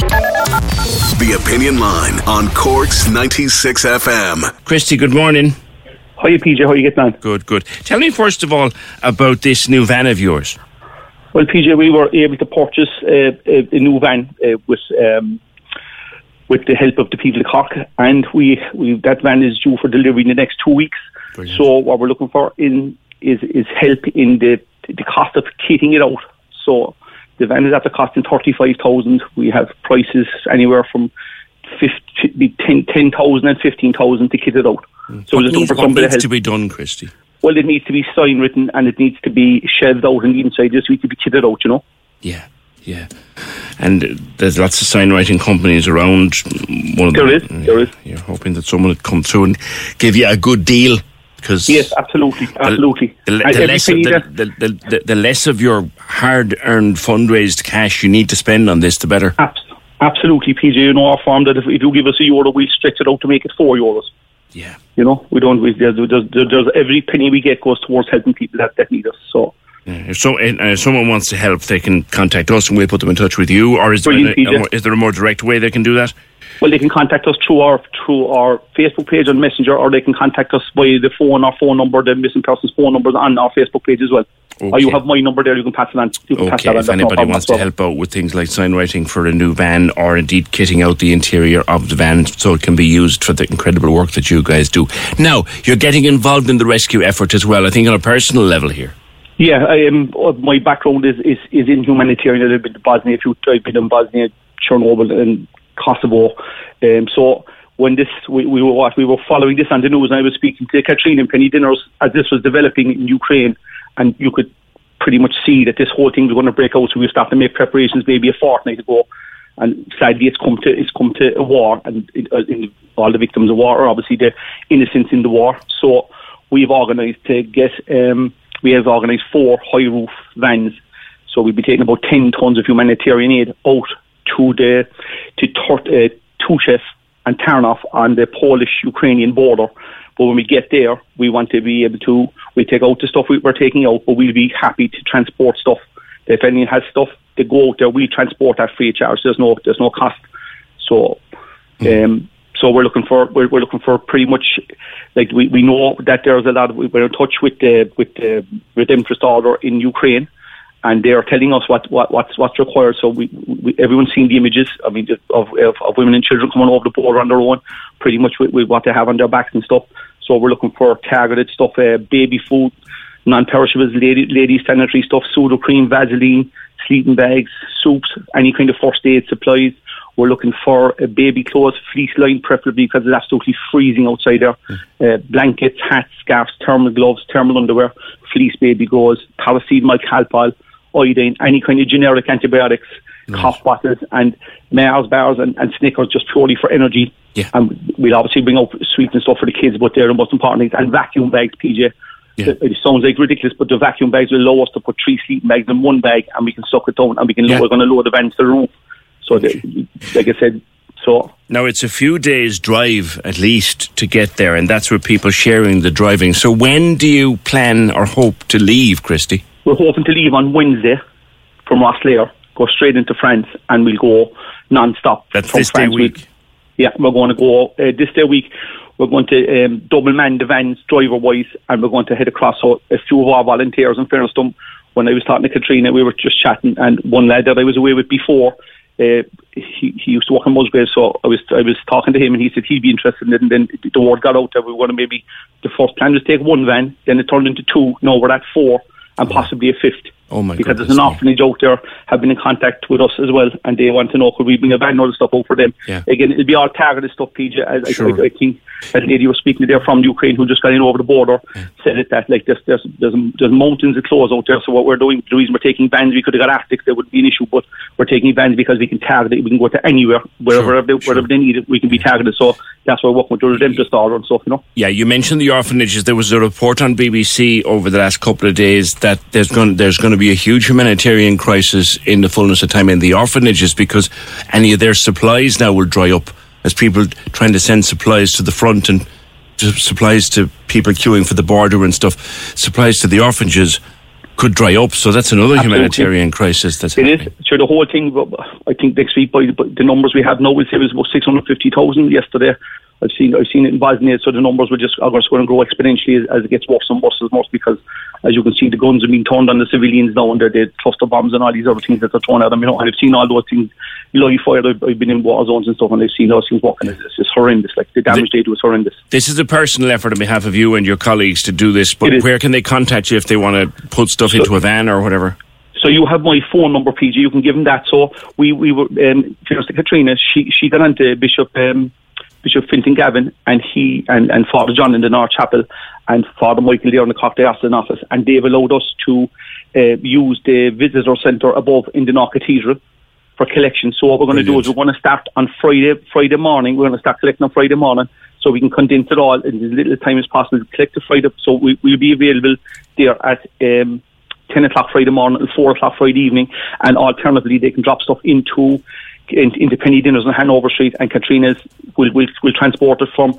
The Opinion Line on Corks 96 FM. Christy, good morning. Hiya, PJ. How are you getting on? Good, good. Tell me first of all about this new van of yours. Well, PJ, we were able to purchase uh, a, a new van uh, with um, with the help of the people of Cork, and we, we that van is due for delivery in the next two weeks. Brilliant. So what we're looking for in is is help in the the cost of kitting it out. So the van is after costing thirty five thousand. We have prices anywhere from 50, 10 10,000 and 15,000 to kit it out. Mm. So we're What looking needs, for what somebody to needs to be done, Christy? Well, it needs to be sign written and it needs to be shelved out on the inside. Just needs to be kitted out, you know. Yeah, yeah. And there's lots of signwriting companies around. Mm, one of There them, is, there is. You're hoping that someone would come through and give you a good deal. Because Yes, absolutely, absolutely. The, And the, less, the, the, the, the, the less of your hard-earned fundraised cash you need to spend on this, the better. Absolutely, PJ. You know our farm that if, if you give us a euro, we'll stretch it out to make it four euros. Yeah. You know, we don't. We, there's, there's, there's every penny we get goes towards helping people that, that need us. So Yeah, If, so, and uh, if someone wants to help, they can contact us and we'll put them in touch with you. Or is there, Brilliant, a, a is there a more direct way they can do that? Well, they can contact us through our through our Facebook page on Messenger, or they can contact us by the phone, our phone number, the missing person's phone number on our Facebook page as well. Or you have my number there. You can pass it on. You can pass Okay, that on. if no anybody wants to help out with things like signwriting for a new van or indeed kitting out the interior of the van so it can be used for the incredible work that you guys do. Now, you're getting involved in the rescue effort as well, I think on a personal level here. Yeah, I am. uh, my background is, is, is in humanitarian. I've been to Bosnia, I've been in Bosnia, Chernobyl, and Kosovo. Um, so when this we, we were what we were following this on the news, and I was speaking to Katrina and Penny Dinners as this was developing in Ukraine, and you could pretty much see that this whole thing was going to break out. So we started to make preparations maybe a fortnight ago. And sadly, it's come to it's come to a war, and it, uh, all the victims of war are obviously the innocents in the war. So we've organised to get um, we have organised four high roof vans. So we'll be taking about ten tons of humanitarian aid out to the to uh, Tuchev and Tarnov on the Polish-Ukrainian border. But when we get there, we want to be able to we take out the stuff we, we're taking out, but we'll be happy to transport stuff. If anyone has stuff to go out there, we transport that free of charge. There's no there's no cost. So um, so we're looking for we're, we're looking for pretty much like we, we know that there's a lot of we're in touch with the with the Redemptorist Order in Ukraine, and they are telling us what, what what's what's required. So we, we everyone's seen the images. I mean of, of of women and children coming over the border on their own, pretty much with, with what they have on their backs and stuff. So we're looking for targeted stuff, uh, baby food, non-perishables, lady, lady sanitary stuff, Sudocrem, Vaseline, sleeping bags, soups, any kind of first aid supplies. We're looking for uh, baby clothes, fleece line preferably because it's absolutely freezing outside there. Uh, blankets, hats, scarves, thermal gloves, thermal underwear, fleece baby clothes, paracetamol, calpol, iodine, any kind of generic antibiotics, cough bottles, and Mars bars and, and Snickers just purely for energy. Yeah. And we'll obviously bring out sweets and stuff for the kids, but they're the most important things. And vacuum bags, PJ. Yeah. It, sounds like ridiculous, but the vacuum bags will allow us to put three sleeping bags in one bag, and we can suck it down, and we can Yeah. we're going to lower the van to the roof. So, the, like I said, so Now, it's a few days' drive at least to get there, and that's where people sharing the driving. So, when do you plan or hope to leave, Christy? We're hoping to leave on Wednesday from Rosslare, go straight into France, and we'll go non-stop. That's from this day France. week. Yeah, we're going to go uh, this day week. We're going to um, double man the vans driver wise, and we're going to head across. So a few of our volunteers, in fairness to them, when I was talking to Katrina, we were just chatting, and one lad that I was away with before, uh, he, he used to work in Musgrave, so I was I was talking to him, and he said he'd be interested in it. And then the word got out that we were going to maybe the first plan was take one van, then it turned into two. Now we're at four, and possibly a fifth. Oh my because there's an orphanage out there have been in contact with us as well, and they want to know could we bring a van or stuff out for them. Yeah. Again, it'll be all targeted stuff, PJ. As I, Sure. I, I think that lady was speaking to there from Ukraine who just got in over the border said it that like there's there's there's, there's mountains of clothes out there. So what we're doing, the reason we're taking vans, we could have got Arctics, there would be an issue, but we're taking vans because we can target it. We can go to anywhere, wherever Sure, they, sure. wherever they need it, we can be targeted. So that's why we're working with the Redemptorist order and stuff, you know. Yeah, you mentioned the orphanages. There was a report on BBC over the last couple of days that there's going there's going to be a huge humanitarian crisis in the fullness of time in the orphanages because any of their supplies now will dry up as people trying to send supplies to the front and supplies to people queuing for the border and stuff. Supplies to the orphanages could dry up, so that's another Absolutely. humanitarian crisis that's It is. happening. Sure, the whole thing, I think next week, by the, numbers we have now, we'll say it was about 650,000 yesterday. I've seen I've seen it in Bosnia, so the numbers will just are going to grow exponentially as, as it gets worse and worse and worse because, as you can see, the guns are being turned on the civilians now and they're the cluster bombs and all these other things that they're thrown at them. You know, and I've seen all those things live fired. I've, I've been in war zones and stuff, and I've seen those things working. It's, it's horrendous. Like the damage they do is horrendous. This is a personal effort on behalf of you and your colleagues to do this, but where can they contact you if they want to put stuff into a van or whatever? So you have my phone number, PJ. You can give him that. So we we were um, to Katrina. She she got onto Bishop um, Bishop Fintan Gavin and he and, and Father John in the North Chapel and Father Michael there in the Cocktail Austin office, and they've allowed us to uh, use the visitor centre above in the North Cathedral for collection. So what we're going to do is we're going to start on Friday Friday morning. We're going to start collecting on Friday morning. So we can condense it all in as little time as possible. To collect the Friday, so we, we'll be available there at um, 10 o'clock Friday morning and 4 o'clock Friday evening. And alternatively, they can drop stuff into in, into Penny Dinners on Hanover Street, and Katrina's will will, will transport it from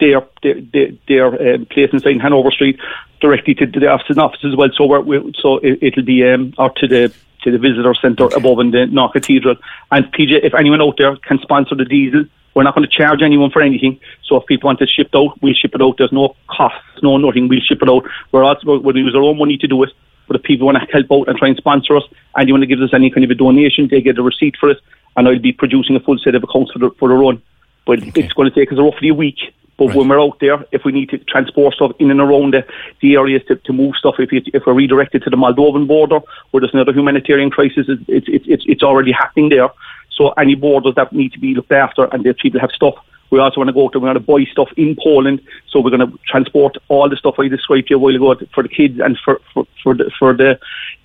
their their their, their um, place inside Hanover Street directly to, the offices and offices as well. So we're, so it, it'll be um, or to the to the visitor centre above in the North Cathedral. And PJ, if anyone out there can sponsor the diesel. We're not going to charge anyone for anything. So if people want it shipped out, we'll ship it out. There's no costs, no nothing. We'll ship it out. We're also we'll use our own money to do it. But if people want to help out and try and sponsor us, and you want to give us any kind of a donation, they get a receipt for it, and I'll be producing a full set of accounts for the, for the run. But it's going to take us roughly a week. But Right. when we're out there, if we need to transport stuff in and around the, the areas to, to move stuff, if, it, if we're redirected to the Moldovan border, where there's another humanitarian crisis, it's, it's, it's, it's, it's already happening there. So any borders that need to be looked after and the people have stuff. We also want to go out there, we want to buy stuff in Poland, so we're going to transport all the stuff I described to you a while ago for the kids and for for, for, the, for the,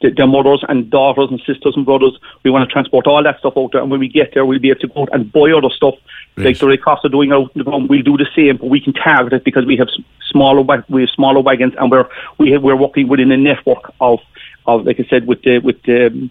the their mothers and daughters and sisters and brothers. We want to transport all that stuff out there, and when we get there, we'll be able to go out and buy other stuff like the Red of doing out in the ground. We'll do the same, but we can target it because we have smaller we have smaller wagons, and we're we have, we're working within a network of of like I said with the with the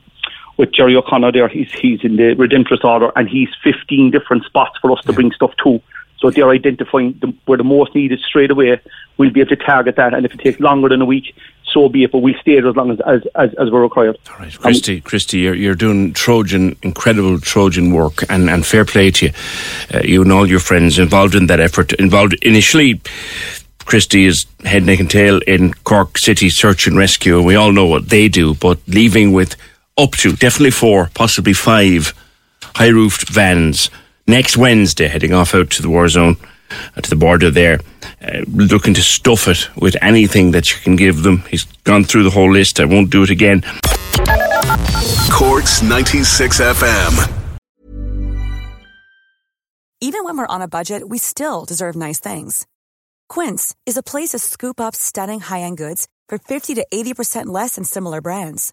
with Jerry O'Connor there. He's he's in the Redemptorist order, and he's 15 different spots for us to bring stuff to. So they're identifying the, where the most needed straight away. We'll be able to target that, and if it takes longer than a week, so be it. But we'll stay there as long as as, as, as we're required. All right, Christy, Christy, you're, you're doing Trojan, incredible Trojan work, and, and fair play to you. Uh, you and all your friends involved in that effort. Involved initially, Christy is head, neck, and tail in Cork City Search and Rescue, and we all know what they do. But leaving with up to definitely four, possibly five high roofed vans next Wednesday, heading off out to the war zone, uh, to the border there, uh, looking to stuff it with anything that you can give them. He's gone through the whole list. I won't do it again. Corks 96 FM. Even when we're on a budget, we still deserve nice things. Quince is a place to scoop up stunning high-end goods for 50 to 80% less than similar brands.